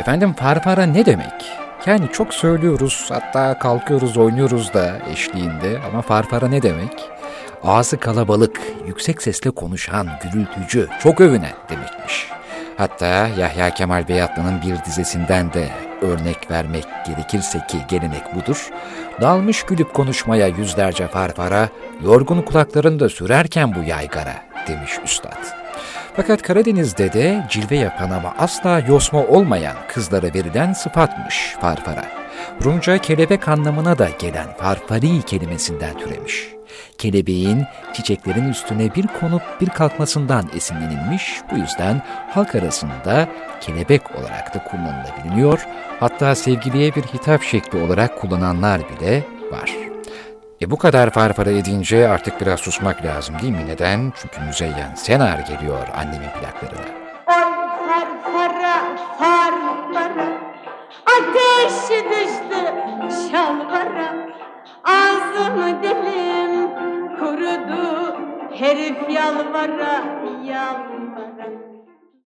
Efendim farfara ne demek? Yani çok söylüyoruz hatta kalkıyoruz oynuyoruz da eşliğinde ama farfara ne demek? Ağzı kalabalık, yüksek sesle konuşan, gürültücü, çok övünen demekmiş. Hatta Yahya Kemal Beyatlı'nın bir dizesinden de örnek vermek gerekirse ki gelenek budur. Dalmış gülüp konuşmaya yüzlerce farfara, yorgun kulaklarında sürerken bu yaygara demiş üstad. Fakat Karadeniz'de de cilve yapan ama asla yosma olmayan kızlara verilen sıfatmış farfara. Rumca kelebek anlamına da gelen farfari kelimesinden türemiş. Kelebeğin çiçeklerin üstüne bir konup bir kalkmasından esinlenilmiş, bu yüzden halk arasında kelebek olarak da kullanılabiliyor, hatta sevgiliye bir hitap şekli olarak kullananlar bile var. E bu kadar farfara edince artık biraz susmak lazım değil mi? Neden? Çünkü Müzeyyen Senar geliyor annemin plaklarına. Farfara farfara Ateş düştü şalvara Ağzım dilim kurudu Herif yalvara yalvara